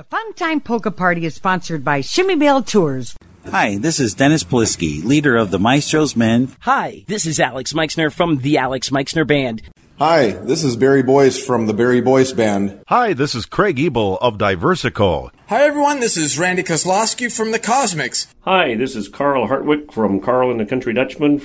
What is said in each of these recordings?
The Fun Time Polka Party is sponsored by Chmiebell Tours. Hi, this is Dennis Polisky, leader of the Maestro's Men. Hi, this is Alex Meixner from the Alex Meixner Band. Hi, this is Barry Boyce from the Barry Boyce Band. Hi, this is Craig Ebel of Diversico. Hi everyone, this is Randy Kozlowski from the Cosmics. Hi, this is Carl Hartwick from Carl and the Country Dutchman.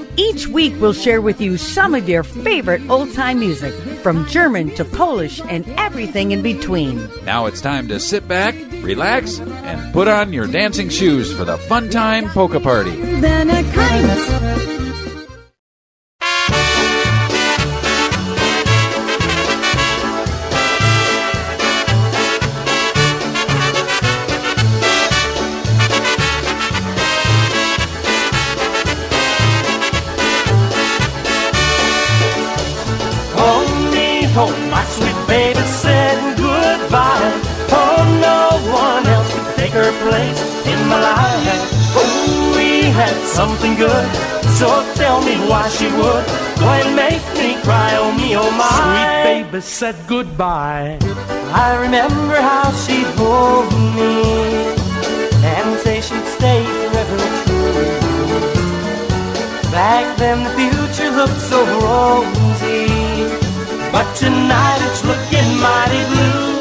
Each week, we'll share with you some of your favorite old time music, from German to Polish and everything in between. Now it's time to sit back, relax, and put on your dancing shoes for the Fun Time Polka Party. Something good. So tell me why she would go and make me cry. Oh, me, oh, my. Sweet baby said goodbye. I remember how she'd hold me and say she'd stay forever true. Back then the future looked so rosy. But tonight it's looking mighty blue.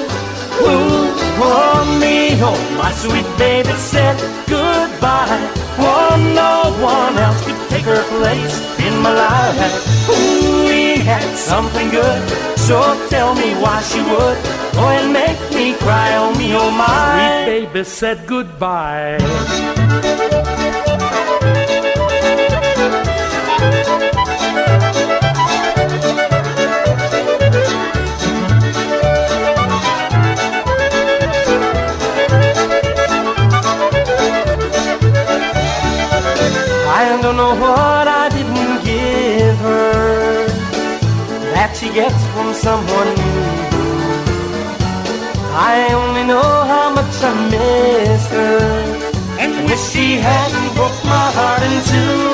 Ooh, oh me, oh my sweet baby said goodbye. Oh, no one else could take her place in my life. Ooh, we had something good, so tell me why she would go and make me cry. Oh me, oh my sweet baby said goodbye. Gets from someone new. I only know how much I miss her and wish she hadn't broke my heart in two.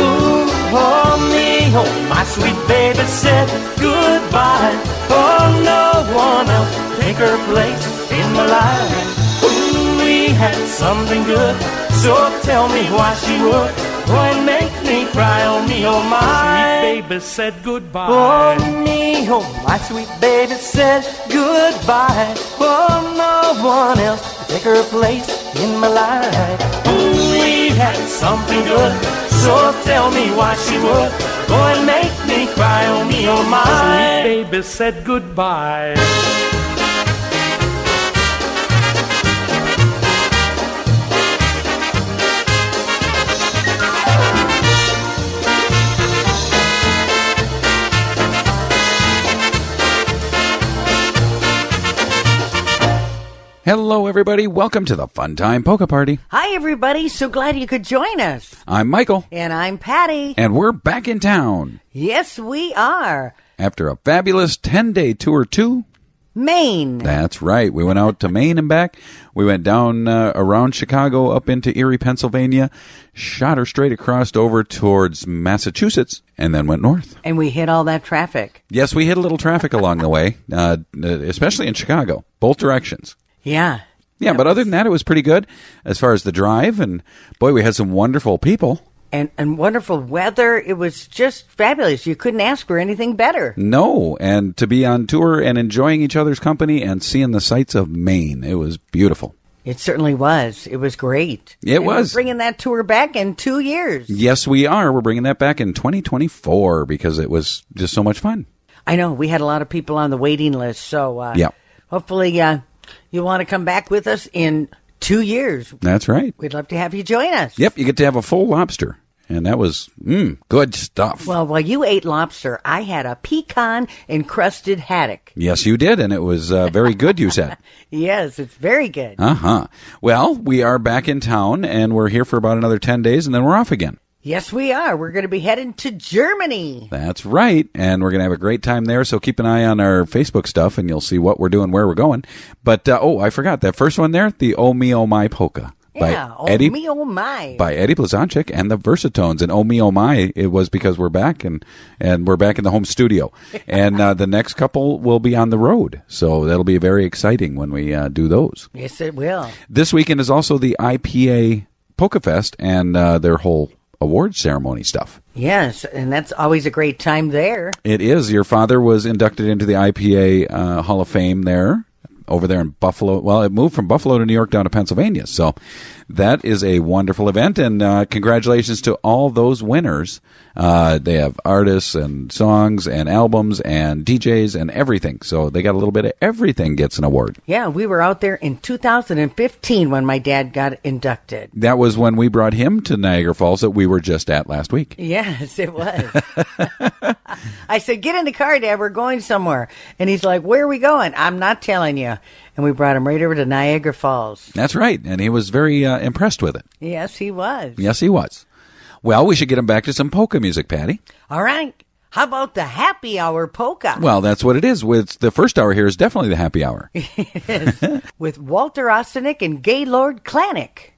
Ooh, oh me, oh my sweet baby said goodbye. Oh, no one else take her place in my life. Ooh, we had something good. So tell me why she would and make cry. Oh me, oh my sweet baby said goodbye. Oh me, oh my sweet baby said goodbye. Oh no one else to take her place in my life. Ooh, we had something good. So tell me why she would go and make me cry. Oh me, oh my sweet baby said goodbye. Hello, everybody. Welcome to the Fun Time Polka Party. Hi, everybody. So glad you could join us. I'm Michael. And I'm Patty. And we're back in town. Yes, we are. After a fabulous 10 day tour to Maine. That's right. We went out to Maine and back. We went down uh, around Chicago up into Erie, Pennsylvania, shot her straight across over towards Massachusetts, and then went north. And we hit all that traffic. Yes, we hit a little traffic along the way, uh, especially in Chicago, both directions. Yeah. Yeah, but other than that, it was pretty good as far as the drive. And boy, we had some wonderful people. And, and wonderful weather. It was just fabulous. You couldn't ask for anything better. No, and to be on tour and enjoying each other's company and seeing the sights of Maine, it was beautiful. It certainly was. It was great. It and was. bringing that tour back in two years. Yes, we are. We're bringing that back in 2024 because it was just so much fun. I know. We had a lot of people on the waiting list. So, uh, yeah. hopefully, uh, you want to come back with us in two years. That's right. We'd love to have you join us. Yep, you get to have a full lobster. And that was mm, good stuff. Well, while you ate lobster, I had a pecan encrusted haddock. Yes, you did. And it was uh, very good, you said. yes, it's very good. Uh huh. Well, we are back in town and we're here for about another 10 days and then we're off again. Yes, we are. We're going to be heading to Germany. That's right. And we're going to have a great time there. So keep an eye on our Facebook stuff and you'll see what we're doing, where we're going. But, uh, oh, I forgot that first one there, the Oh Me Oh My Polka. Yeah. Oh, Eddie, me, oh, my. by Eddie Blazonczyk and the Versatones. And oh me, oh my, it was because we're back and, and we're back in the home studio. and uh, the next couple will be on the road. So that'll be very exciting when we uh, do those. Yes, it will. This weekend is also the IPA Polka Fest and uh, their whole award ceremony stuff. Yes, and that's always a great time there. It is. Your father was inducted into the IPA uh, Hall of Fame there, over there in Buffalo. Well, it moved from Buffalo to New York down to Pennsylvania. So that is a wonderful event, and uh, congratulations to all those winners. Uh, they have artists and songs and albums and DJs and everything. So they got a little bit of everything gets an award. Yeah, we were out there in 2015 when my dad got inducted. That was when we brought him to Niagara Falls that we were just at last week. Yes, it was. I said, "Get in the car, Dad. We're going somewhere." And he's like, "Where are we going?" I'm not telling you. And we brought him right over to Niagara Falls. That's right, and he was very uh, impressed with it. Yes, he was. Yes, he was. Well, we should get him back to some polka music, Patty. All right. How about the happy hour polka? Well, that's what it is. With the first hour here is definitely the happy hour. With Walter Ostanek and Gaylord Klanick.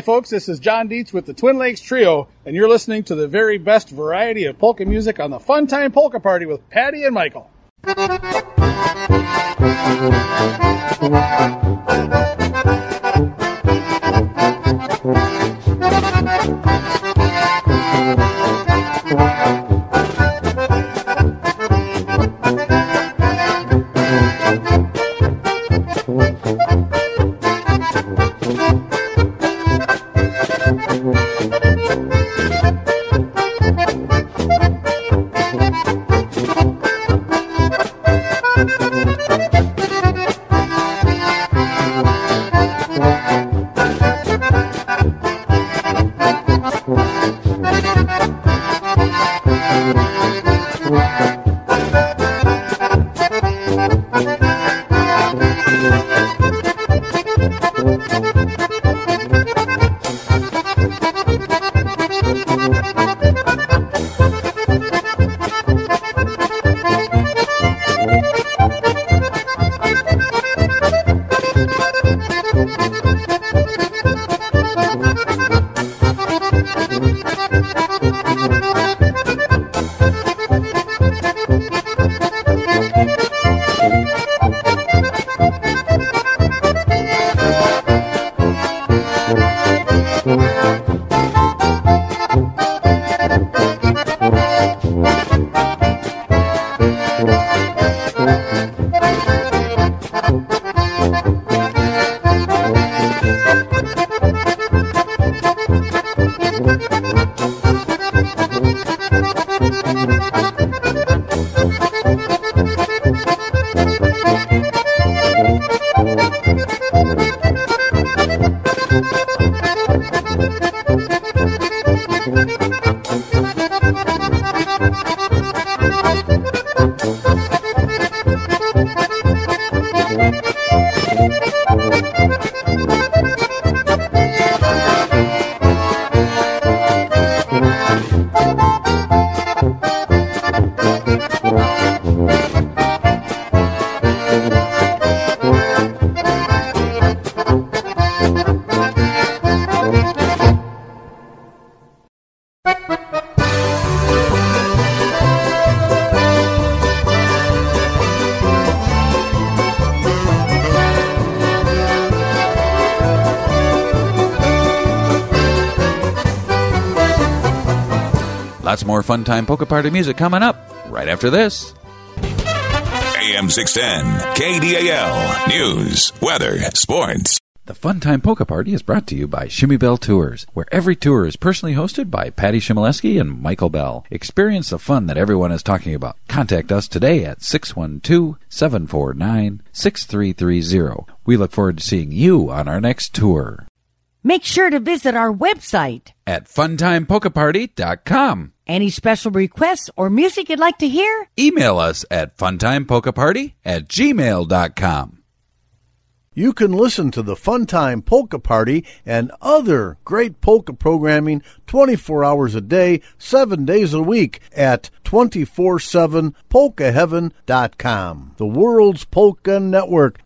Hi, folks. This is John Dietz with the Twin Lakes Trio, and you're listening to the very best variety of polka music on the Fun Time Polka Party with Patty and Michael. fun time polka party music coming up right after this. AM 610, KDAL, news, weather, sports. The Fun Time Polka Party is brought to you by Chmiebell Tours, where every tour is personally hosted by Patty Chmielewski and Michael Bell. Experience the fun that everyone is talking about. Contact us today at 612-749-6330. We look forward to seeing you on our next tour Make sure to visit our website. at funtimepolkaparty.com. Any special requests or music you'd like to hear? Email us at funtimepolkaparty at gmail.com. You can listen to the Funtime Polka Party and other great polka programming 24 hours a day, 7 days a week at 247polkaheaven.com. The world's polka network.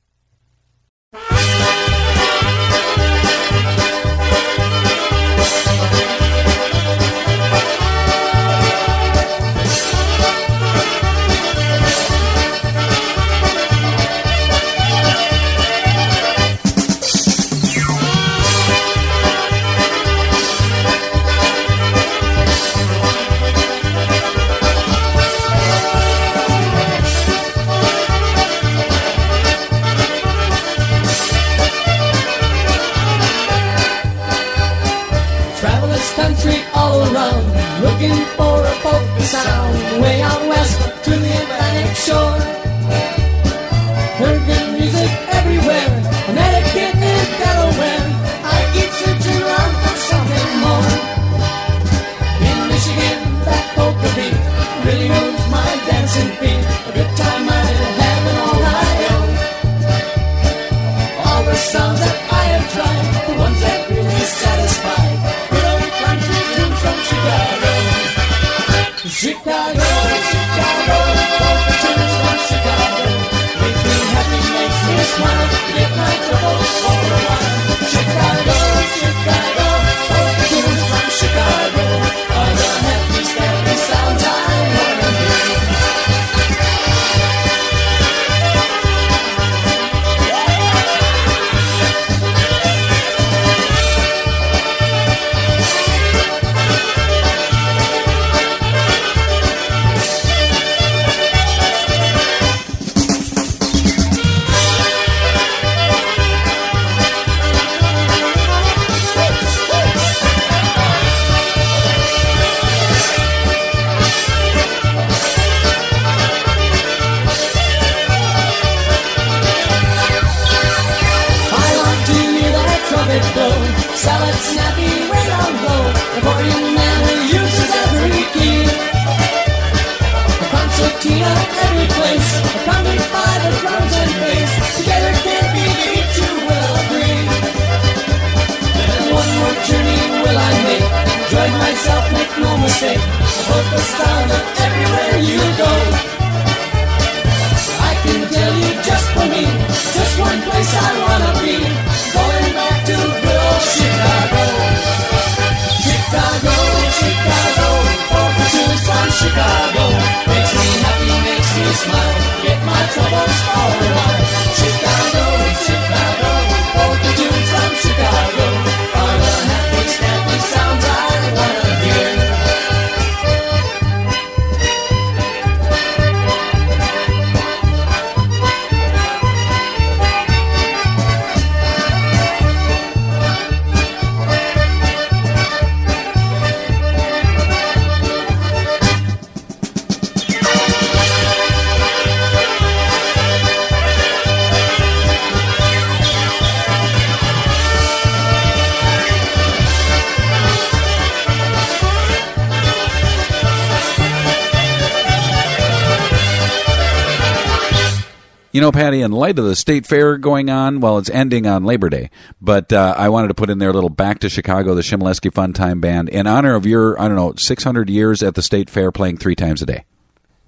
You know, Patty, in light of the state fair going on, well, it's ending on Labor Day, but uh, I wanted to put in there a little back to Chicago, the Chmielewski Fun Time Band, in honor of your, I don't know, 600 years at the state fair playing three times a day.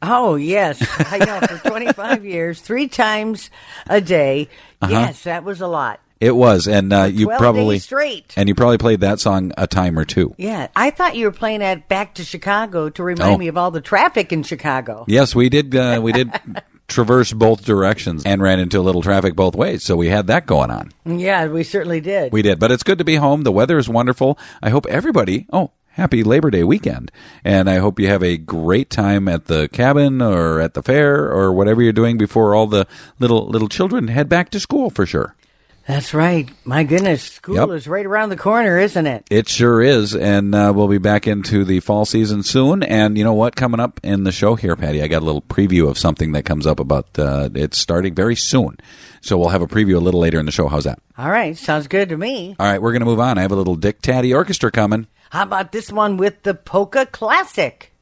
Oh yes, I know for 25 years, three times a day. Uh-huh. Yes, that was a lot. It was, and uh, you probably straight. and you probably played that song a time or two. Yeah, I thought you were playing that back to Chicago to remind Oh. me of all the traffic in Chicago. Yes, we did. Uh, we did traverse both directions and ran into a little traffic both ways, so we had that going on. Yeah, we certainly did. We did, but it's good to be home. The weather is wonderful. I hope everybody. Oh, happy Labor Day weekend, and I hope you have a great time at the cabin or at the fair or whatever you're doing before all the little little children head back to school for sure. That's right. My goodness, school Yep. is right around the corner, isn't it? It sure is, and uh, we'll be back into the fall season soon. And you know what? Coming up in the show here, Patty, I got a little preview of something that comes up about. Uh, it's starting very soon, so we'll have a preview a little later in the show. How's that? All right, sounds good to me. All right, we're going to move on. I have a little Dick Tady Orchestra coming. How about this one with the polka classic?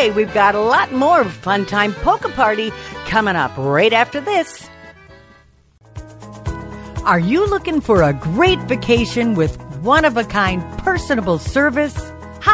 Away. We've got a lot more of Fun Time Polka Party coming up right after this. Are you looking for a great vacation with one of a kind personable service?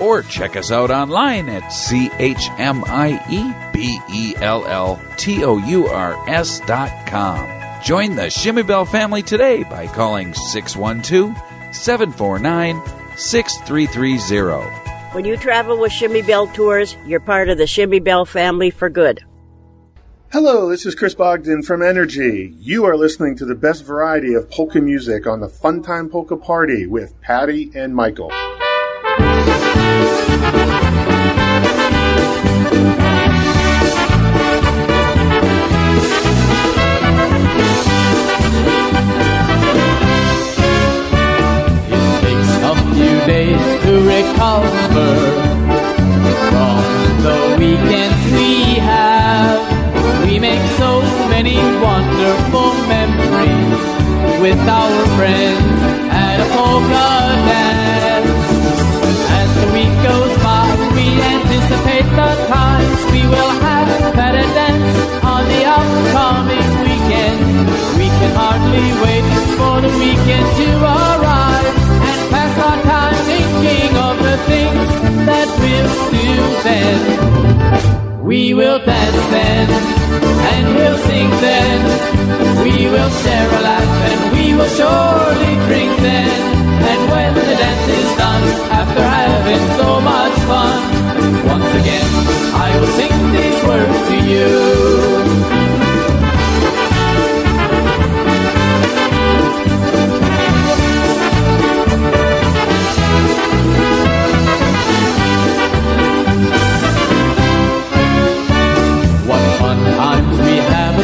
Or check us out online at C H M I E B E L L T O U R S dot com. Join the Chmiebell family today by calling 612 749 6330. When you travel with Chmiebell Tours, you're part of the Chmiebell family for good. Hello, this is Chris Bogdan from Energy. You are listening to the best variety of polka music on the Funtime Polka Party with Patty and Michael. days to recover from the weekends we have. We make so many wonderful memories with our friends at a polka dance. As the week goes by, we anticipate the times we will have at a dance on the upcoming weekend. We can hardly wait for the weekend to arrive pass our time thinking of the things that we'll do then. We will dance then, and we'll sing then. We will share a laugh, and we will surely drink then. And when the dance is done, after having so much fun, once again I will sing these words to you.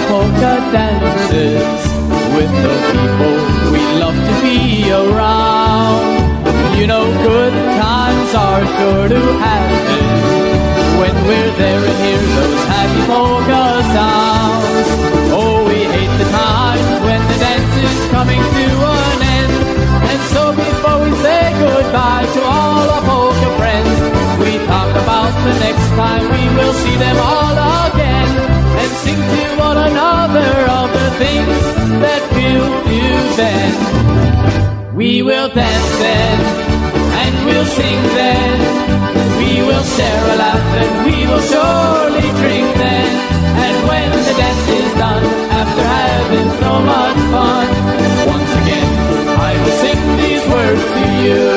Polka dances with the people we love to be around. You know, good times are sure to happen when we're there and hear those happy polka sounds. Oh, we hate the times when the dance is coming to an end. And so before we say goodbye to all our polka friends, we talk about the next time we will see them all again one another of the things that we'll do then. We will dance then and we'll sing then. We will share a laugh and we will surely drink then. And when the dance is done, after having so much fun, once again I will sing these words to you.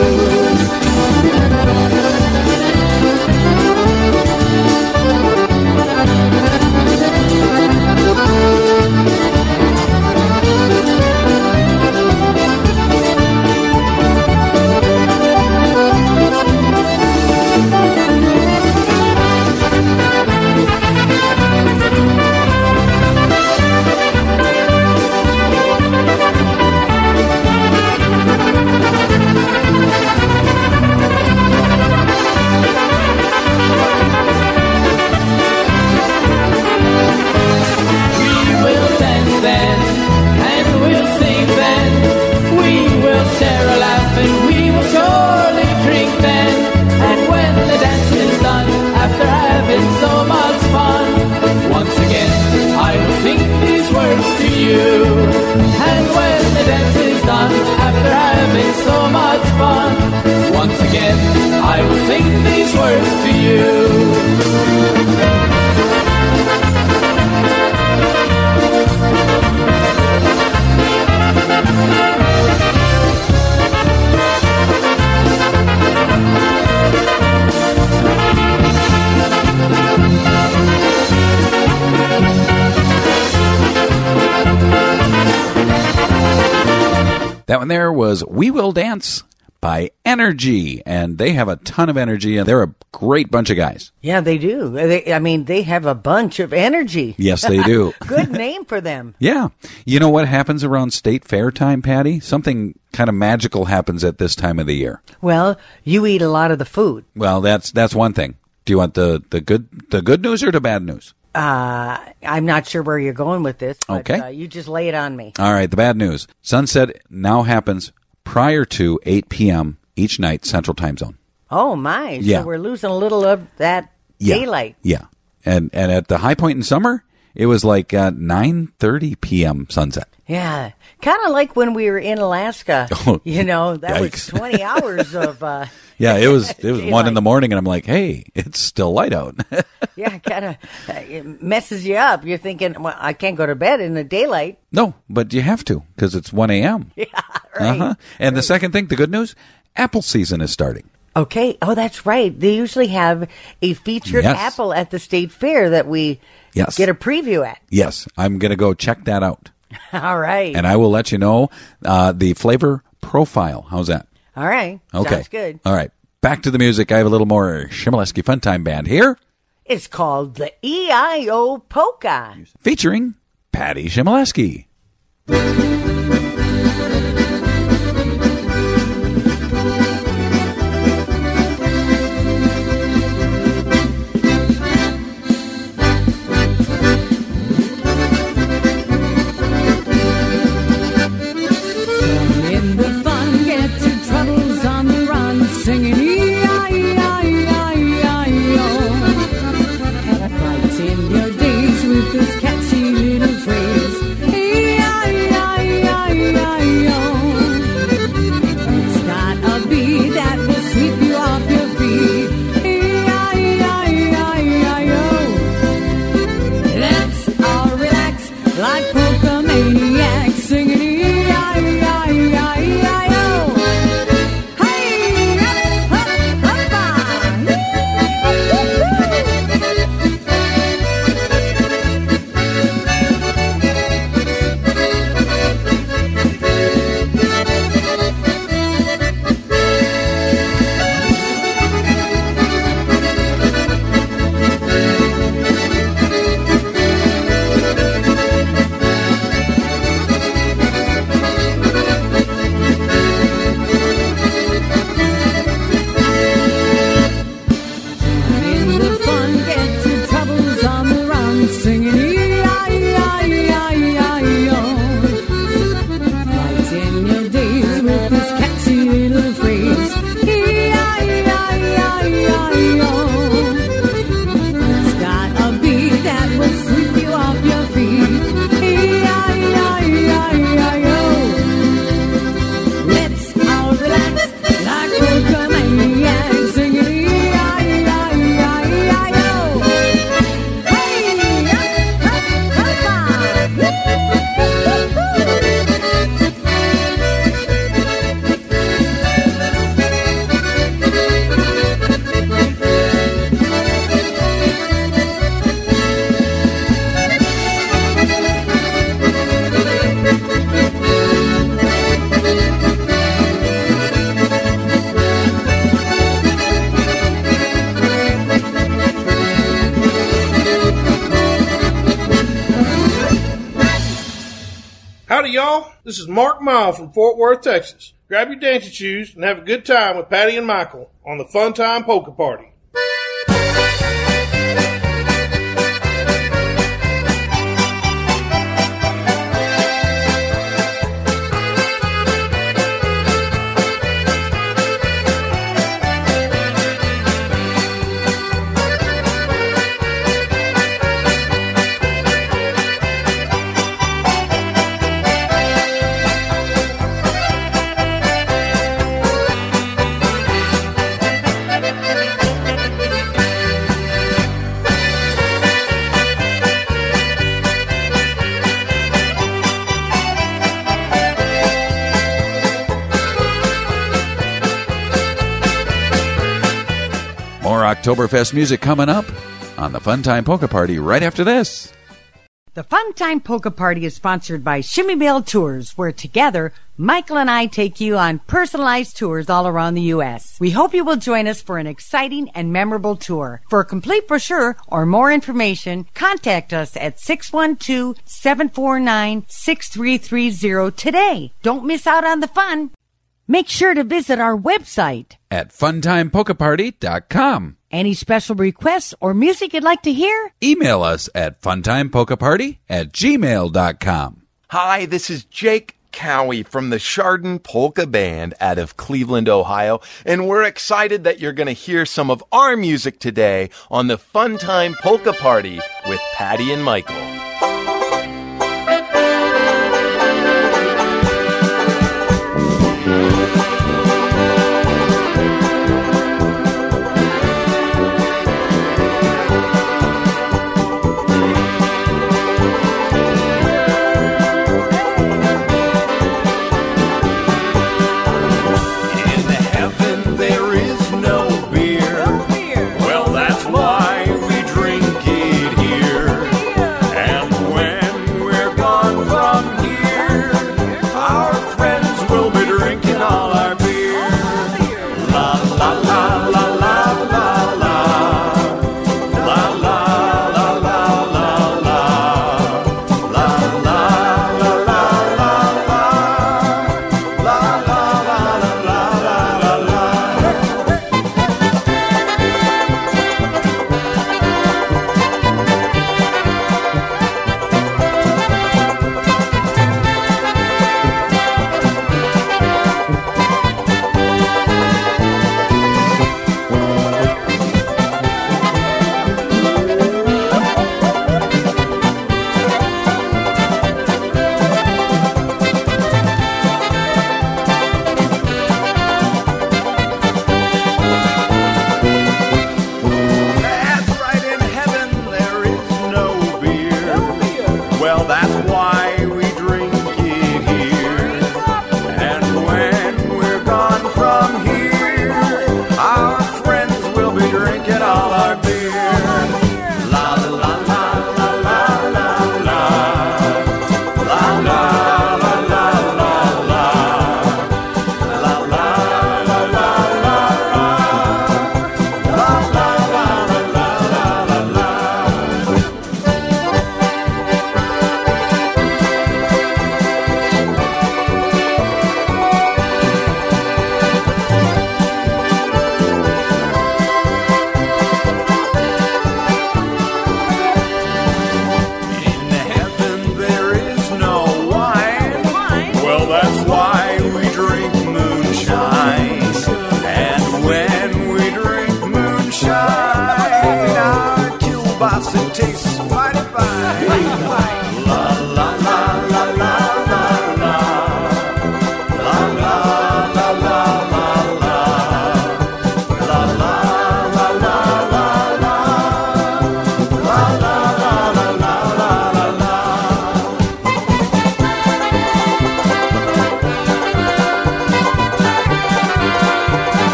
That one there was We Will Dance by Energy, and they have a ton of energy, and they're a great bunch of guys. Yeah, they do. They, I mean, they have a bunch of energy. Yes, they do. Good name for them. Yeah. You know what happens around state fair time, Patty? Something kind of magical happens at this time of the year. Well, you eat a lot of the food. Well, that's that's one thing. Do you want the, the good the good news or the bad news? Uh, I'm not sure where you're going with this. But, Okay. Uh, you just lay it on me. All right, the bad news. Sunset now happens prior to 8 p.m. each night Central Time Zone. Oh my! Yeah. So we're losing a little of that Yeah. daylight. Yeah. And and at the high point in summer, it was like uh, 9:30 p.m. sunset. Yeah, kind of like when we were in Alaska. Oh, you know, that was 20 hours of. Yeah, it was it was one in the morning, and I'm like, hey, it's still light out. yeah, kind of it messes you up. You're thinking, well, I can't go to bed in the daylight. no, but you have to because it's 1 a.m. Yeah, right. Uh-huh. And the second thing, the good news, apple season is starting. Okay. Oh, that's right. They usually have a featured Yes. apple at the state fair that we Yes. get a preview at. Yes, I'm going to go check that out, All right. and I will let you know uh, the flavor profile. How's that? All right. Okay. Sounds good. All right. Back to the music. I have a little more Chmielewski Fun Time Band here, It's called the EIO Polka. featuring Patty Chmielewski. Texas. Grab your dancing shoes and have a good time with Patty and Michael on the Fun Time Polka Party. Oktoberfest music coming up on the Funtime Polka Party right after this. The Funtime Polka Party is sponsored by Chmiebell Tours, where together, Michael and I take you on personalized tours all around the U.S. We hope you will join us for an exciting and memorable tour. For a complete brochure or more information, contact us at 612-749-6330 today. Don't miss out on the fun. Make sure to visit our website At funtimepolkaparty.com. Any special requests or music you'd like to hear? Email us at funtimepolkaparty at gmail.com. Hi, this is Jake Kouwe from the Chardon Polka Band out of Cleveland, Ohio, and we're excited that you're going to hear some of our music today on the Funtime Polka Party with Patty and Michael.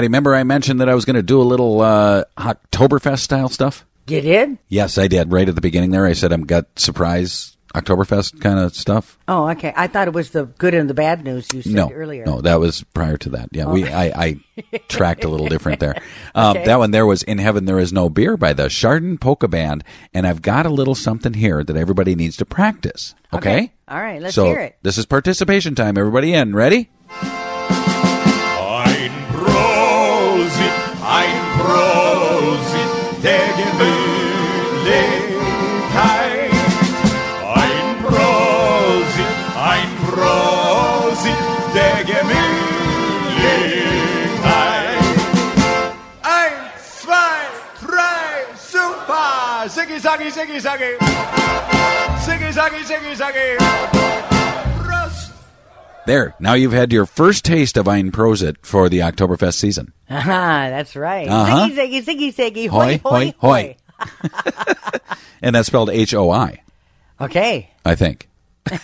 All right, Patty. Remember I mentioned that I was going to do a little uh, Oktoberfest style stuff? You did? Yes, I did. Right at the beginning there, I said I'm got surprise Oktoberfest kind of stuff. Oh, okay. I thought it was the good and the bad news you said no, earlier. no, that was prior to that. Yeah, we I, I tracked a little different there. Um, Okay. That one there was "In Heaven There Is No Beer" by the Chardon Polka Band, and I've got a little something here that everybody needs to practice. Okay. Okay. All right, let's so hear it. This is participation time. Everybody in? Ready? Siggy, saggy, siggy, saggy. Siggy, saggy, siggy, saggy. Prost! There. Now you've had your first taste of Ein Prosit for the Oktoberfest season. Ah, that's right. Uh-huh. Ziggy, ziggy, ziggy, ziggy. Hoi, hoi, hoi. And that's spelled H O I, Okay. I think.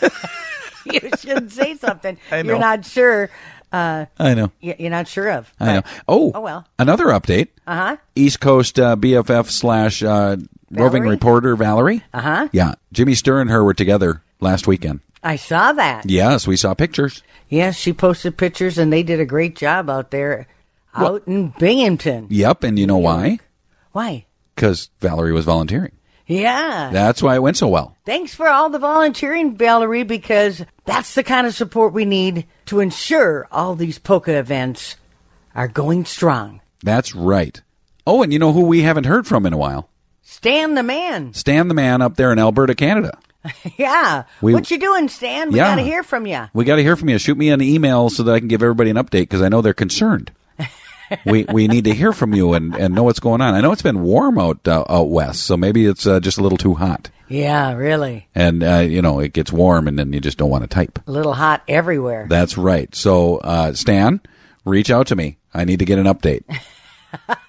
you should say something I know. you're not sure. Uh, I know. y- You're not sure of. I know. Oh, Oh, well. Another update. Uh huh. East Coast uh, BFF slash uh, roving Valerie? reporter Valerie. Uh huh. Yeah, Jimmy Sturr and her were together last weekend. I saw that. Yes, we saw pictures. Yes, she posted pictures, and they did a great job out there, out in Binghamton. Yep, and you know why? Why? Because Valerie was volunteering. Yeah. That's why it went so well. Thanks for all the volunteering, Valerie, because that's the kind of support we need to ensure all these polka events are going strong. That's right. Oh, and you know who we haven't heard from in a while? Stan the man. Stan the man up there in Alberta, Canada. yeah. We- what you doing, Stan? We Yeah. got to hear from you. We got to hear from you. Shoot me an email so that I can give everybody an update because I know they're concerned. we we need to hear from you and, and know what's going on. I know it's been warm out uh, out west, so maybe it's uh, just a little too hot. Yeah, really. And uh, you know it gets warm, and then you just don't want to type. A little hot everywhere. That's right. So uh, Stan, reach out to me. I need to get an update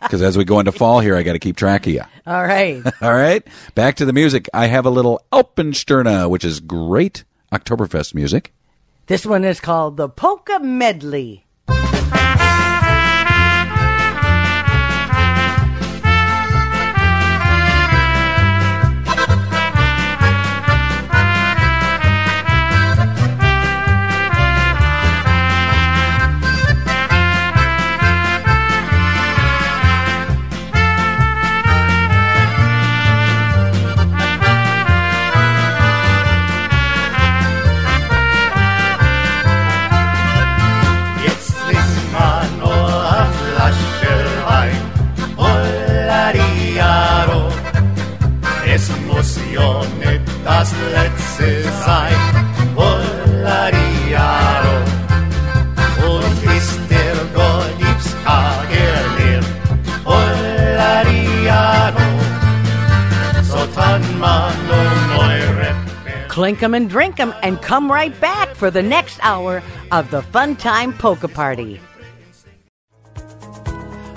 because as we go into fall here, I got to keep track of you. All right. All right, back to the music. I have a little Alpensterne, which is great Oktoberfest music. this one is called the Polka Medley. Clink 'em and drink 'em and come right back for the next hour of the Fun Time Polka Party.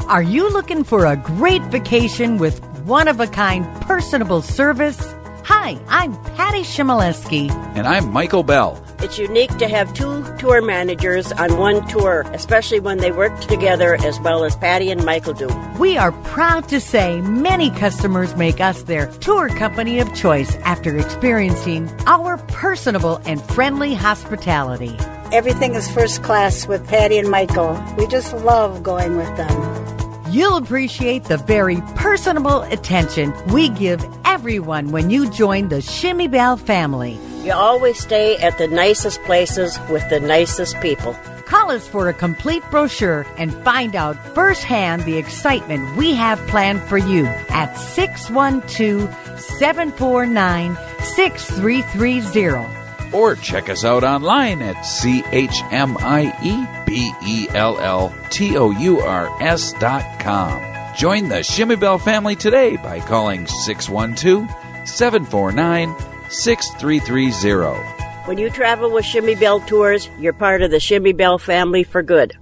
Are you looking for a great vacation with one of a kind personable service? Hi, I'm Patty Chmielewski. And I'm Michael Bell. It's unique to have two tour managers on one tour, especially when they work together as well as Patty and Michael do. We are proud to say many customers make us their tour company of choice after experiencing our personable and friendly hospitality. Everything is first class with Patty and Michael. We just love going with them. You'll appreciate the very personable attention we give everyone when you join the Chmiebell family. You always stay at the nicest places with the nicest people. Call us for a complete brochure and find out firsthand the excitement we have planned for you at 612 749 6330. Or check us out online at C H M I E B E L L T O U R S dot com. Join the Chmiebell family today by calling 612 749 6330. When you travel with Chmiebell Tours, you're part of the Chmiebell family for good.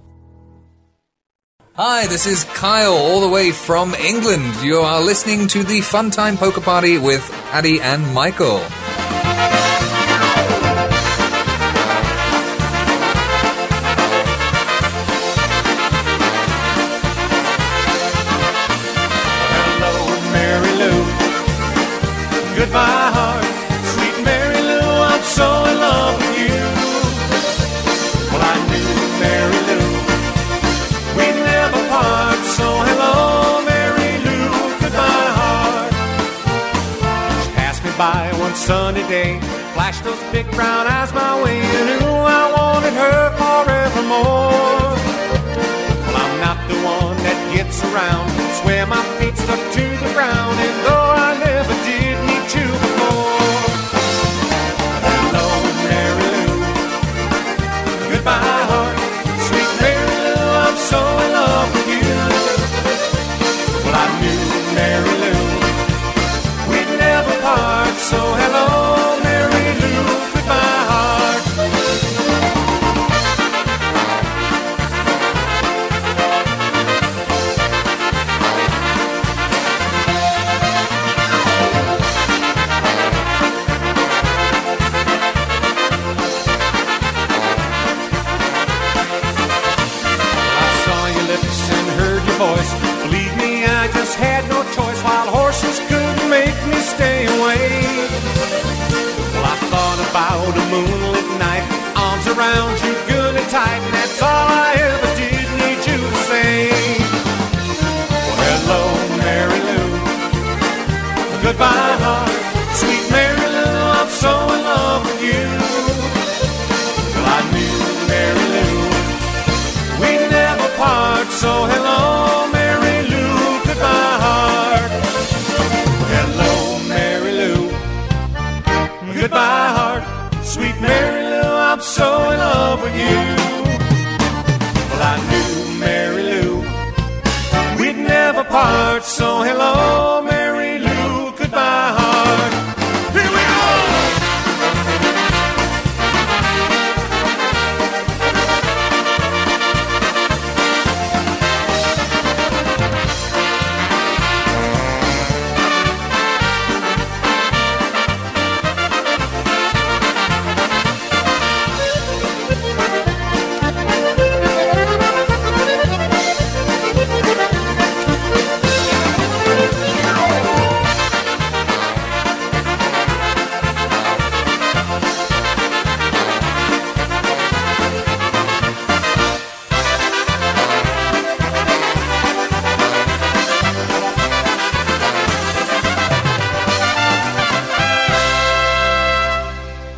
Hi, this is Kyle, all the way from England. You are listening to the Funtime Polka Party with Patty and Michael. Sunny day. Flashed those big brown eyes my way, and ooh, I wanted her forevermore. Well, I'm not the one that gets around. Swear my feet stuck to the ground, and though I never did meet you before. Hello, Mary Lou. Goodbye, heart. Sweet Mary Lou, I'm so in love with you. Well, I knew Mary so hello, so in love with you. Well, I knew Mary Lou. we'd never part, so hello, Mary Lou, goodbye, heart. Hello, Mary Lou, goodbye, heart. Sweet Mary Lou, I'm so in love with you. Well, I knew Mary Lou, we'd never part, so hello, Mary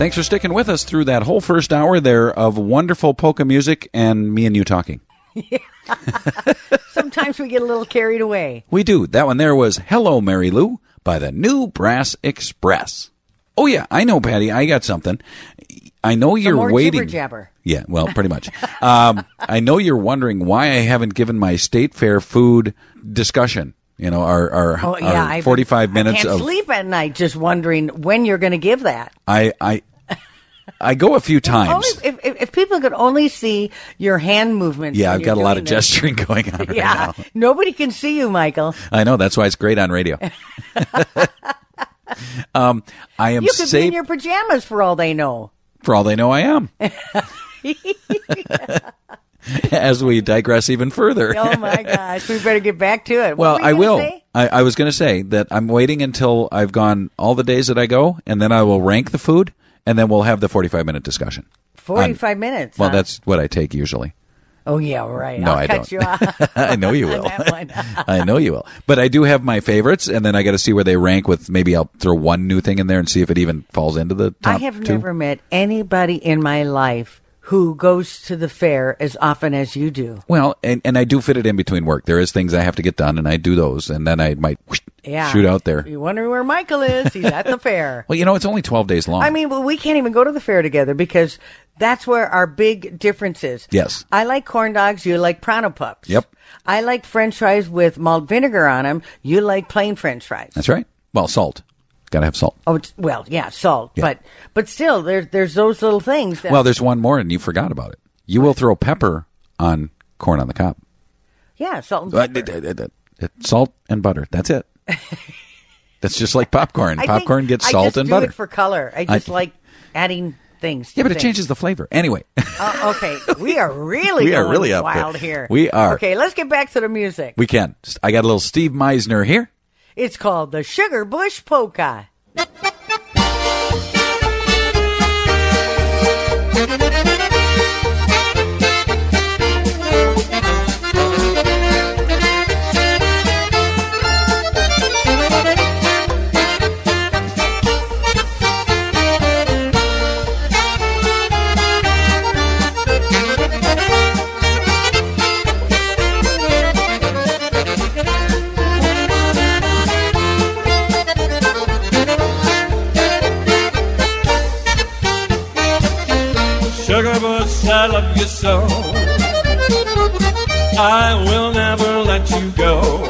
Thanks for sticking with us through that whole first hour there of wonderful polka music and me and you talking. Sometimes we get a little carried away. We do. That one there was Hello, Mary Lou by the New Brass Express. Oh, yeah, I know, Patty. I got something. I know Some you're waiting. jabber. Yeah, well, pretty much. um, I know you're wondering why I haven't given my state fair food discussion. You know, our our, Oh yeah, our I 45 minutes I can't of sleep at night just wondering when you're going to give that. I I I go a few times. Only, if, if, if people could only see your hand movements. Yeah, I've got a lot of this. gesturing going on right yeah, now. nobody can see you, Michael. I know that's why it's great on radio. um, I am You could be in your pajamas for all they know. for all they know. I am. As we digress even further. oh my gosh, we better get back to it. What Well, I will. say? I, I was going to say that I'm waiting until I've gone all the days that I go, and then I will rank the food, and then we'll have the 45 minute discussion. Forty-five minutes. Well, huh? that's what I take usually. Oh yeah, right. No, I'll I you off. I know you will. one. I know you will. But I do have my favorites, and then I got to see where they rank. With maybe I'll throw one new thing in there and see if it even falls into the top. I have two. never met anybody in my life who goes to the fair as often as you do. Well, and, and I do fit it in between work. There is things I have to get done, and I do those, and then I might whoosh, Yeah. shoot out there. You wonder where Michael is? He's at the fair. Well, you know, it's only 12 days long. I mean, well, we can't even go to the fair together because that's where our big difference is. Yes. I like corn dogs. You like Pronto Pups. Yep. I like French fries with malt vinegar on them. You like plain French fries. That's right. Well, salt. Got to have salt. Oh, well, yeah, salt, Yeah. but but still, there's there's those little things. That, Well, there's one more, and you forgot about it. You will throw pepper on corn on the cob. yeah, salt and Uh, pepper. Salt and butter. That's it. That's just like popcorn. I Popcorn gets I salt and butter. it for color. I I- just like adding things. yeah, but it changes the flavor. Anyway, Uh, okay, we are really We are really up there. wild here. We are. Okay, let's get back to the music. we can. I got a little Steve Meisner here. It's called the Sugar Bush Polka. Bush, I love you so. I will never let you go.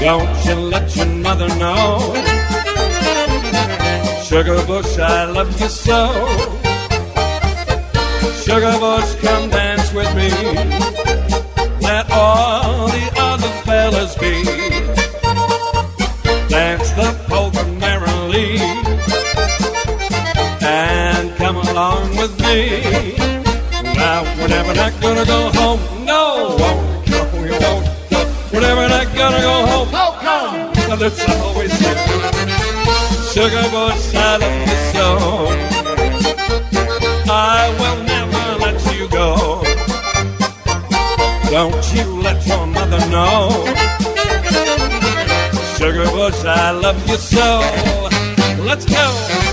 Don't you let your mother know. Sugar bush, I love you so. Sugar bush, come dance with me. Let all the other fellas be. Along with me. Now, we're never not gonna go home. No, won't, no, we won't. No, we're never not gonna go home. Oh, come! Well, that's always it. Sugar I love you so. I will never let you go. Don't you let your mother know. Sugar bush, I love you so. Let's go.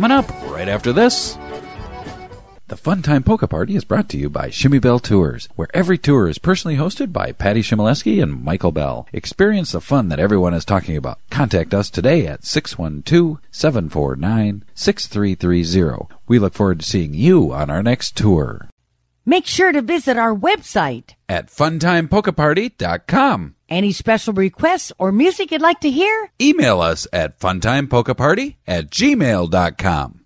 Coming up right after this. The Funtime Polka Party is brought to you by Chmiebell Tours, where every tour is personally hosted by Patty Chmielewski and Michael Bell. Experience the fun that everyone is talking about. Contact us today at 612-749-6330. We look forward to seeing you on our next tour Make sure to visit our website. at funtimepolkaparty.com. Any special requests or music you'd like to hear? Email us at funtimepolkaparty at gmail.com.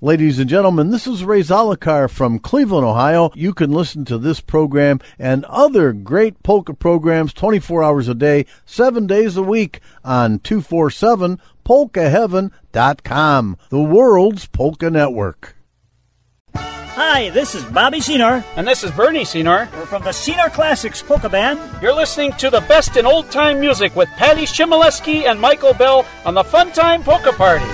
Ladies and gentlemen, this is Ray Zalakar from Cleveland, Ohio. You can listen to this program and other great polka programs 24 hours a day, 7 days a week on 247polkaheaven.com, the world's polka network. Hi, this is Bobby Senor. And this is Bernie Senor. We're from the Senor Classics Polka Band. You're listening to the best in old time music with Patty Chmielewski and Michael Bell on the Funtime Polka Party.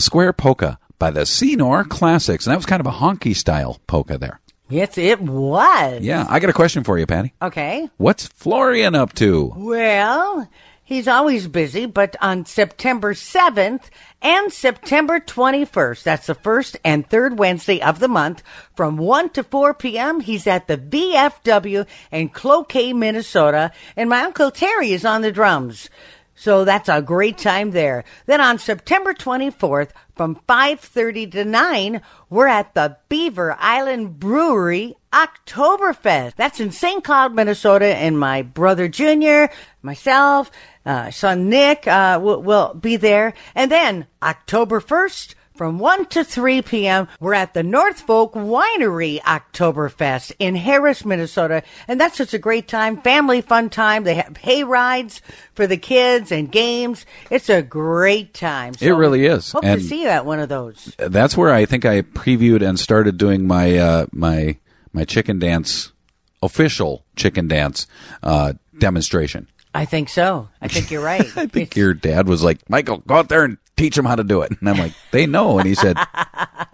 The Square Polka by the Senor Classics. And that was kind of a honky style polka there. Yes, it was. Yeah, I got a question for you, Patty. Okay. What's Florian up to? Well, he's always busy, but on September 7th and September 21st, that's the first and third Wednesday of the month, from 1 to 4 p.m., he's at the VFW in Cloquet, Minnesota, and my Uncle Terry is on the drums. So that's a great time there. Then on September 24th, from 5.30 to 9, we're at the Beaver Island Brewery Oktoberfest. That's in St. Cloud, Minnesota, and my brother Junior, myself, uh, son Nick, uh, will, will be there. And then October 1st, from 1 to 3 p.m., we're at the North Folk Winery Oktoberfest in Harris, Minnesota. And that's just a great time, family fun time. They have hay rides for the kids and games. It's a great time. It really is. Hope And- to see you at one of those. That's where I think I previewed and started doing my uh, my my chicken dance official chicken dance uh, demonstration. I think so. I think you're right. I think your dad was like, Michael, go out there and teach them how to do it. And I'm like, they know. And he said,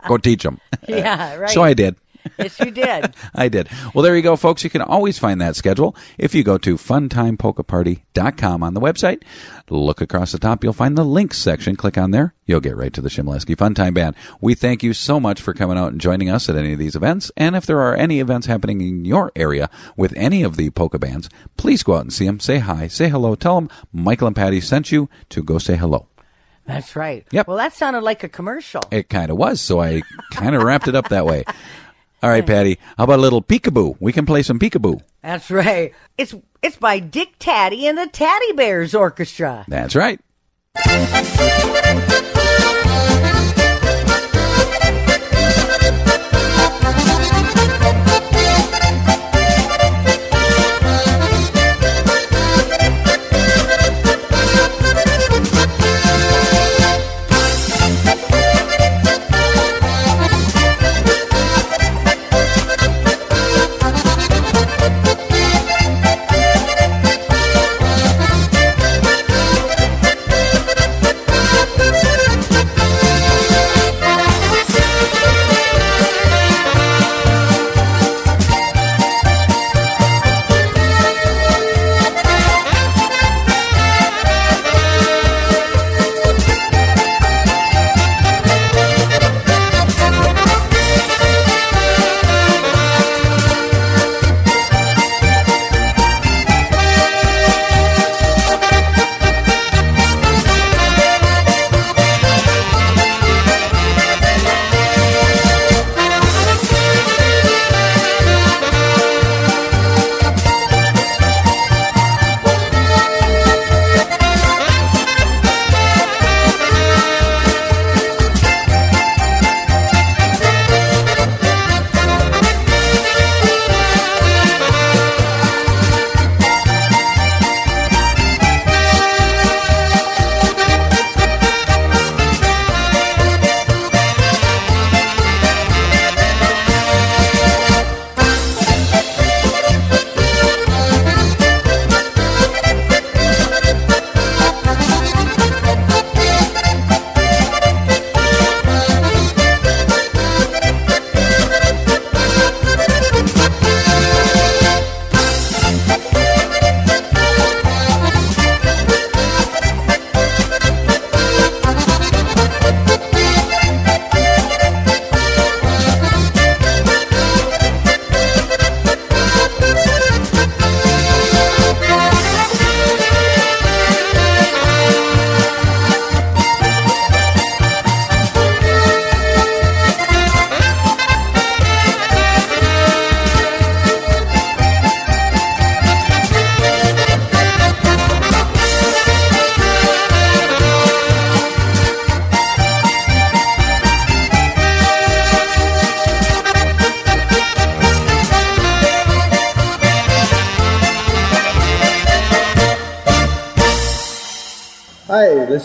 go teach them. Yeah, right. So I did. Yes, you did. I did. Well, there you go, folks. You can always find that schedule if you go to funtimepolkaparty.com on the website. Look across the top. You'll find the links section. Click on there. You'll get right to the Chmielewski Fun Time Band. We thank you so much for coming out and joining us at any of these events. And if there are any events happening in your area with any of the polka bands, please go out and see them. Say hi. Say hello. Tell them Michael and Patty sent you to go say hello. That's right. Yep. Well, that sounded like a commercial. It kind of was, so I kind of wrapped it up that way. All right, Patty. How about a little peekaboo? We can play some peekaboo. That's right. It's it's by Dick Tady and the Tady Bears Orchestra. That's right.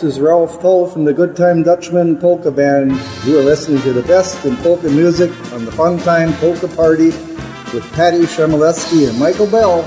This is Ralph Toll from the Good Time Dutchman Polka Band. You are listening to the best in polka music on the Fun Time Polka Party with Patty Chmielewski and Michael Bell.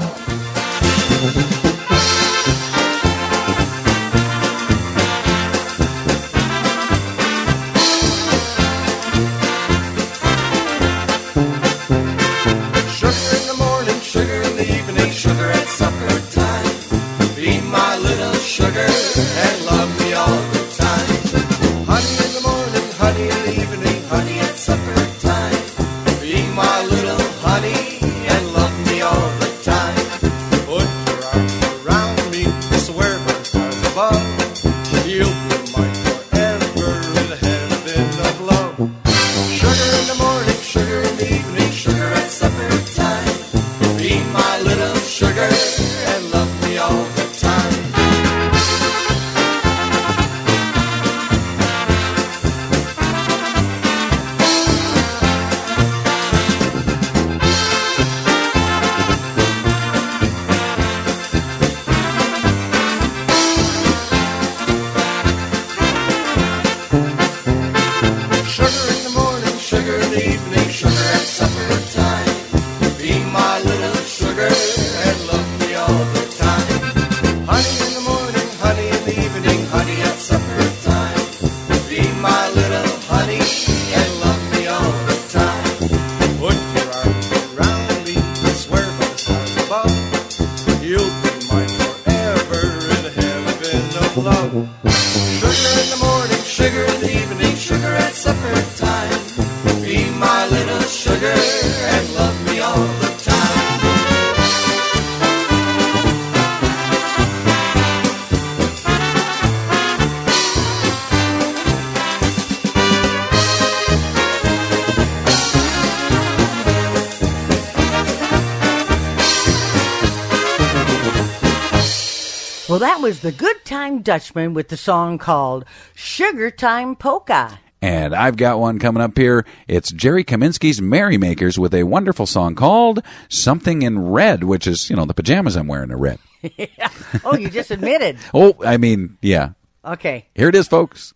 That was the Good Time Dutchman with the song called Sugar Time Polka. And I've got one coming up here. It's Jerry Kaminsky's Merrymakers with a wonderful song called Something in Red, which is, you know, the pajamas I'm wearing are red. oh, you just admitted. Oh, I mean, yeah. Okay. Here it is, folks.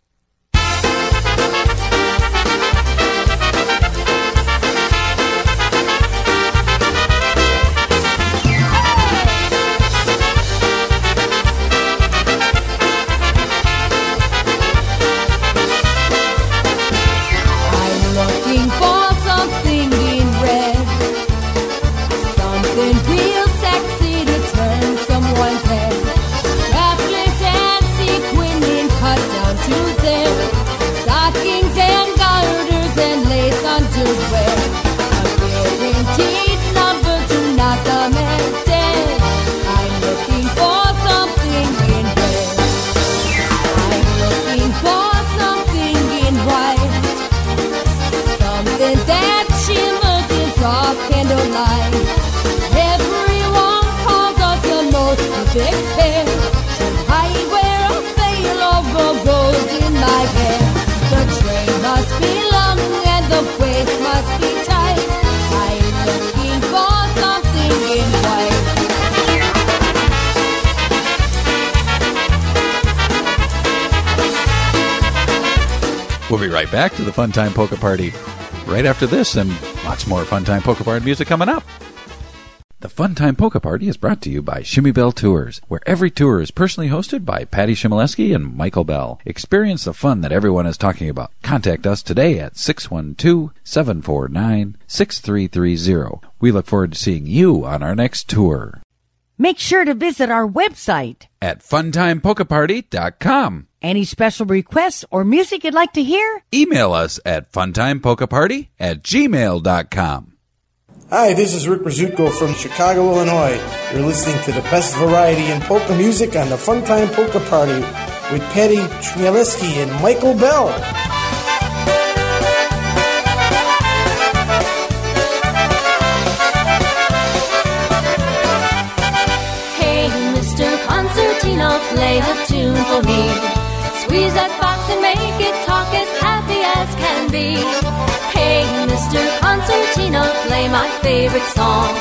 We'll be right back to the Fun Time Polka Party right after this and lots more Fun Time Polka Party music coming up. The Fun Time Polka Party is brought to you by Chmiebell Tours, where every tour is personally hosted by Patty Chmielewski and Michael Bell. Experience the fun that everyone is talking about. Contact us today at 612-749-6330. We look forward to seeing you on our next tour Make sure to visit our website. at funtimepolkaparty.com. Any special requests or music you'd like to hear? Email us at funtimepolkaparty at gmail.com. Hi, this is Rick Rizzuto from Chicago, Illinois. You're listening to the best variety in polka music on the Funtime Polka Party with Patty Chmielewski and Michael Bell. A tune for me. Squeeze that box and make it talk as happy as can be. Hey, Mr. Concertina, play my favorite song.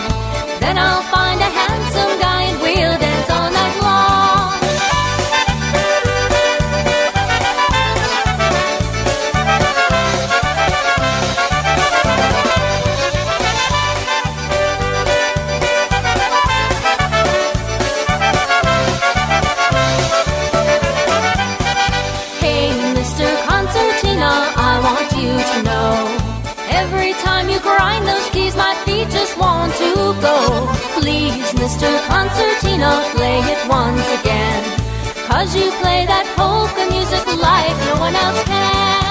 Then I'll find a handsome guy Mr. Concertina, play it once again. Cause you play that polka music like no one else can.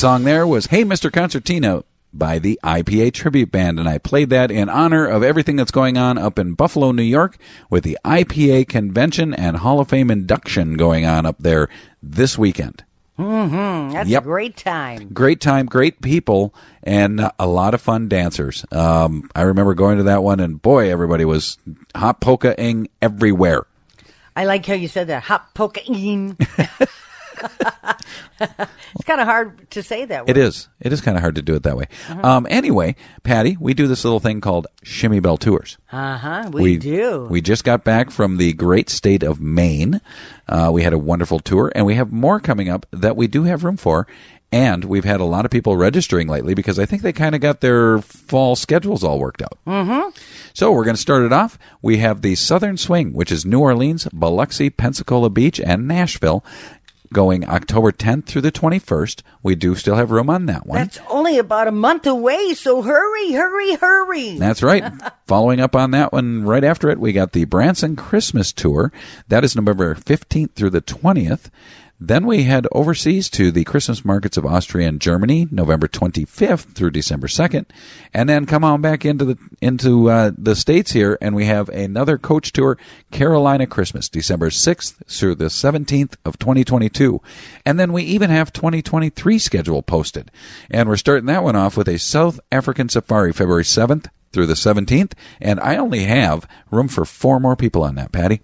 Song there was Hey Mr. Concertina. by the IPA Tribute Band. And I played that in honor of everything that's going on up in Buffalo, New York with the IPA convention and Hall of Fame induction going on up there this weekend. Mm-hmm. That's Yep. a great time. Great time, great people, and a lot of fun dancers. Um, I remember going to that one, and boy, everybody was hot polka-ing everywhere. I like how you said that. Hot cocaine. it's kind of hard to say that word. It is. It is kind of hard to do it that way. Um, anyway, Patty, we do this little thing called Chmiebell Tours. Uh huh. We, do. We just got back from the great state of Maine. Uh, we had a wonderful tour, and we have more coming up that we do have room for. And we've had a lot of people registering lately because I think they kind of got their fall schedules all worked out. mm-hmm. So we're going to start it off. We have the Southern Swing, which is New Orleans, Biloxi, Pensacola Beach, and Nashville, going October 10th through the 21st. We do still have room on that one. That's only about a month away, so hurry, hurry, hurry. That's right. Following up on that one, right after it, we got the Branson Christmas Tour. That is November 15th through the 20th. Then we head overseas to the Christmas markets of Austria and Germany, November 25th through December 2nd, and then come on back into the into uh, the states here, and we have another coach tour, Carolina Christmas, December 6th through the 17th of 2022, and then we even have 2023 schedule posted, and we're starting that one off with a South African safari, February 7th through the 17th, and I only have room for four more people on that, Patty.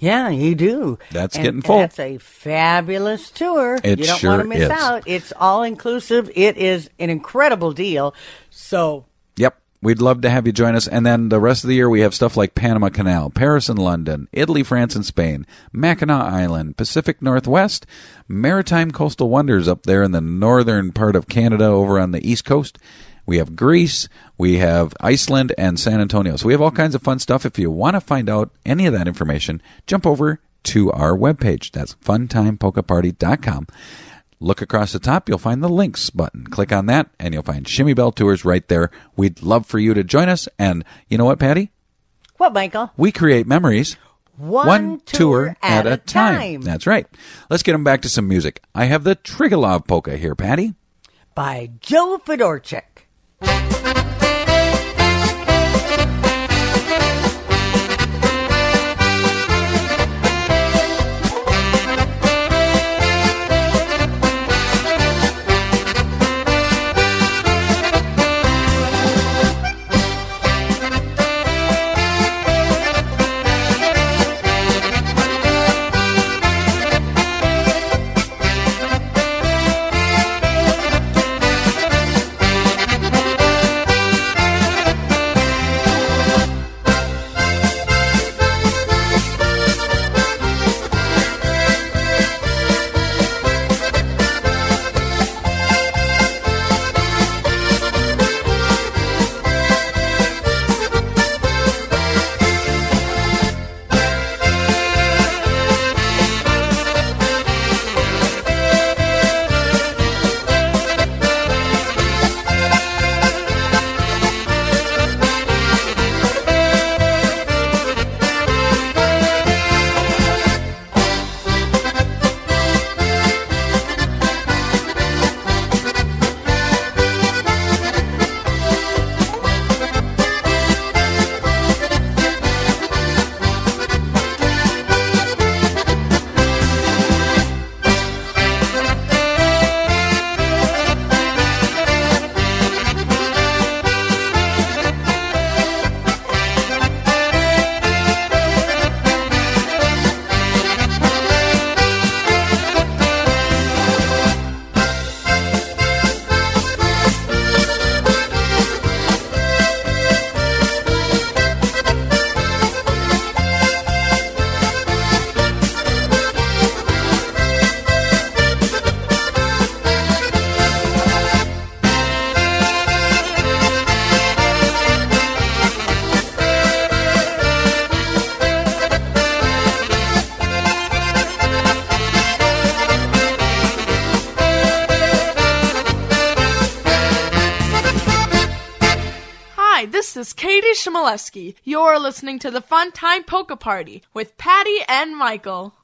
Yeah, you do. That's And- getting full. That's a fabulous tour. It you don't sure want to miss is. out. It's all inclusive. It is an incredible deal. So Yep. We'd love to have you join us. And then the rest of the year, we have stuff like Panama Canal, Paris and London, Italy, France, and Spain, Mackinac Island, Pacific Northwest, Maritime Coastal Wonders up there in the northern part of Canada over on the East Coast. We have Greece, we have Iceland, and San Antonio. So we have all kinds of fun stuff. If you want to find out any of that information, jump over to our webpage. That's funtimepolkaparty.com. Look across the top, you'll find the links button. Click on that, and you'll find Chmiebell Tours right there. We'd love for you to join us. And you know what, Patty? what, Michael? We create memories One, tour at, a time. That's right. Let's get them back to some music. I have the Trigolov polka here, Patty. By Joe Fedorchik. Hi, this is Katie Chmielewski. You're listening to the Fun Time Polka Party with Patty and Michael.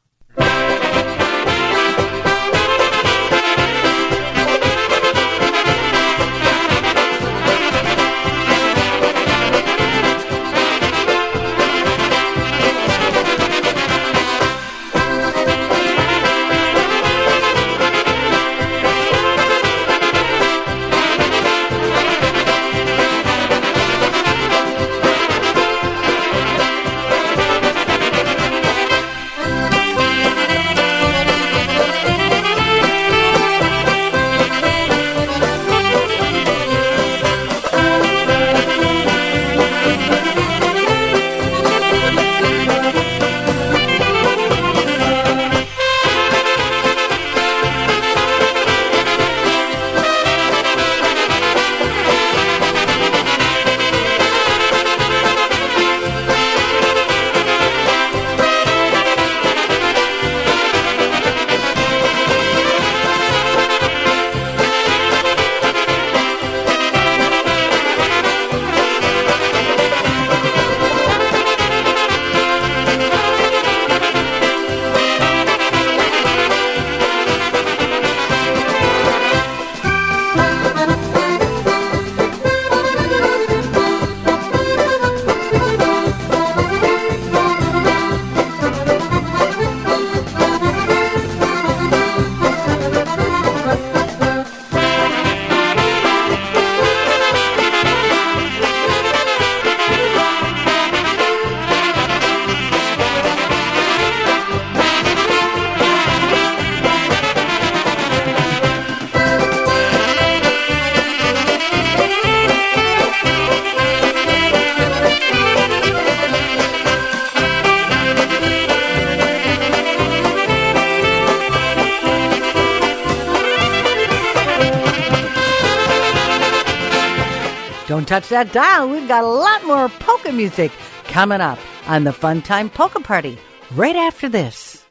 Touch that dial. We've got a lot more polka music coming up on the Fun Time Polka Party right after this.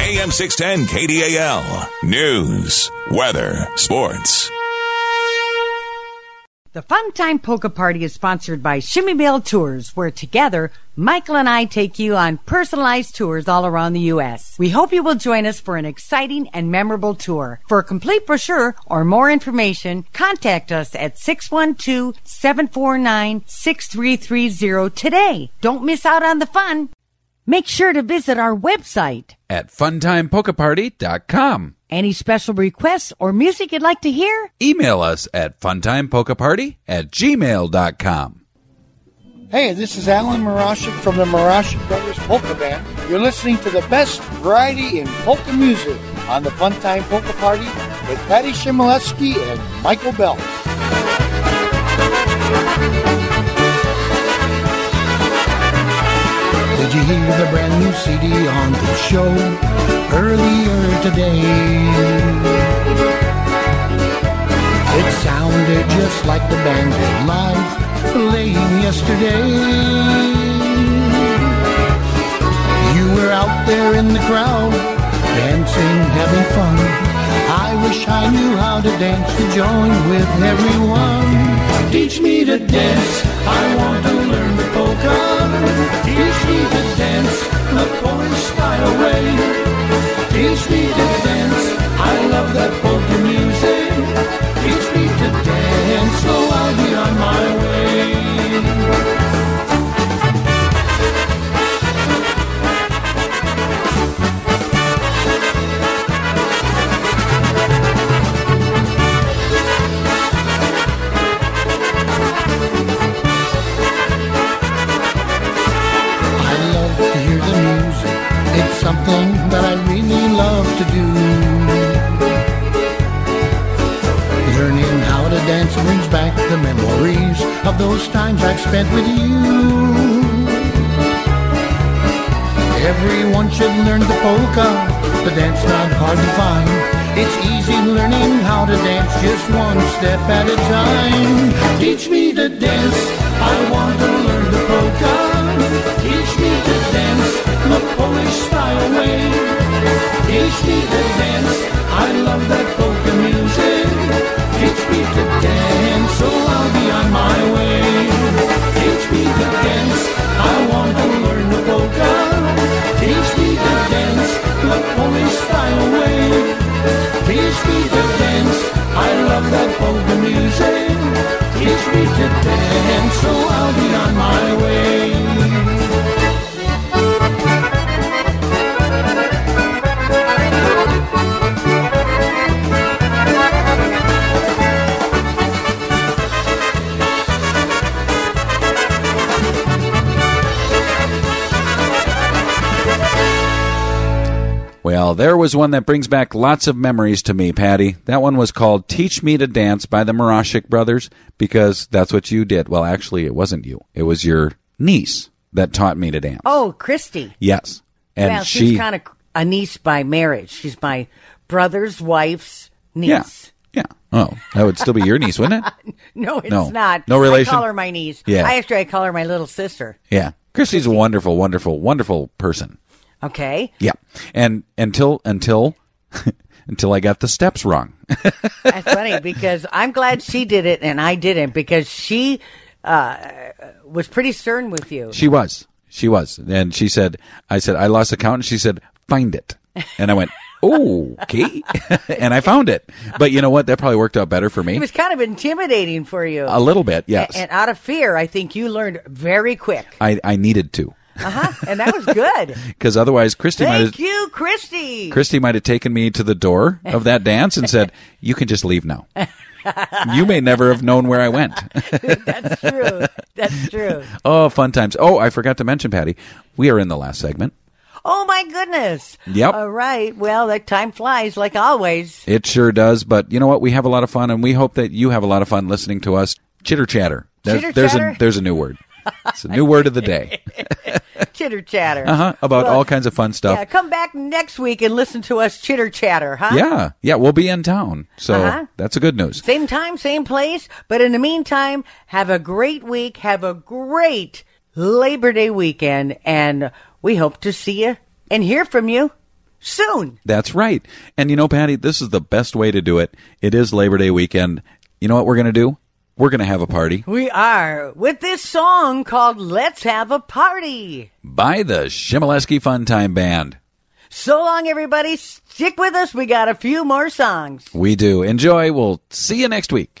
AM 610 KDAL. News, weather, sports. The Fun Time Polka Party is sponsored by Chmiebell Tours, where together, Michael and I take you on personalized tours all around the U.S. We hope you will join us for an exciting and memorable tour. For a complete brochure or more information, contact us at 612-749-6330 today. Don't miss out on the fun. Make sure to visit our website At funtimepolkaparty.com. Any special requests or music you'd like to hear? Email us at funtimepolkaparty at gmail.com. Hey, this is Alan Marashik from the Marashik Brothers Polka Band. You're listening to the best variety in polka music on the Funtime Polka Party with Patty Chmielewski and Michael Bell. Did you hear the brand new CD on the show earlier today? It sounded just like the band did live playing yesterday. You were out there in the crowd, dancing, having fun. I wish I knew how to dance to join with everyone. Teach me to dance, I want to learn the polka. Teach me to dance the Polish style way. Teach me to dance, I love that polka music. Teach me to dance, so I'll be on my way. Of those times I've spent with you. Everyone should learn the polka. The dance not hard to find. It's easy learning how to dance just one step at a time. Teach me to dance. I want to learn the polka. Teach me to dance the Polish style way. Teach me to dance. I love that polka music. My way. Teach me to dance. I want to learn the polka. Teach me to dance the Polish style way. Teach me to dance. I love that polka music. There was one that brings back lots of memories to me, Patty. That one was called Teach Me to Dance by the Marashik Brothers because that's what you did. Well, actually, it wasn't you. It was your niece that taught me to dance. Oh, Christy. Yes. And well, she she's kind of a niece by marriage. She's my brother's wife's niece. Yeah. Oh, that would still be your niece, wouldn't it? No, it's No. not. No relation? I call her my niece. Yeah. I actually I call her my little sister. Yeah. Christy's a wonderful, wonderful, wonderful person. Okay. Yeah. And until until until I got the steps wrong. That's funny because I'm glad she did it and I didn't because she uh, was pretty stern with you. She was. She was. And she said, I said, I lost account. And she said, find it. And I went, oh, okay. and I found it. But you know what? That probably worked out better for me. It was kind of intimidating for you. A little bit, yes. And, and out of fear, I think you learned very quick. I, I needed to. Uh huh. And that was good. Because otherwise, Christy might have. Thank you, Christy. Christy might have taken me to the door of that dance and said, "You can just leave now. you may never have known where I went." That's true. That's true. oh, fun times. Oh, I forgot to mention, Patty. We are in the last segment. Oh my goodness. Yep. All right. Well, that time flies like always. It sure does. But you know what? We have a lot of fun, and we hope that you have a lot of fun listening to us chitter chatter. There's, there's a there's a new word. It's a new word of the day. chitter chatter. Uh huh. About Well, all kinds of fun stuff. Yeah, come back next week and listen to us chitter chatter, huh? Yeah, yeah, we'll be in town, so Uh-huh. that's a good news. Same time, same place. But in the meantime, have a great week. Have a great Labor Day weekend. And we hope to see you and hear from you soon. That's right. And you know, Patty, this is the best way to do it. It is Labor Day weekend. You know what we're going to do? We're going to have a party We are with this song called Let's Have a Party. by the Chmielewski Fun Time Band. So long, everybody. Stick with us. We got a few more songs. We do. Enjoy. We'll see you next week.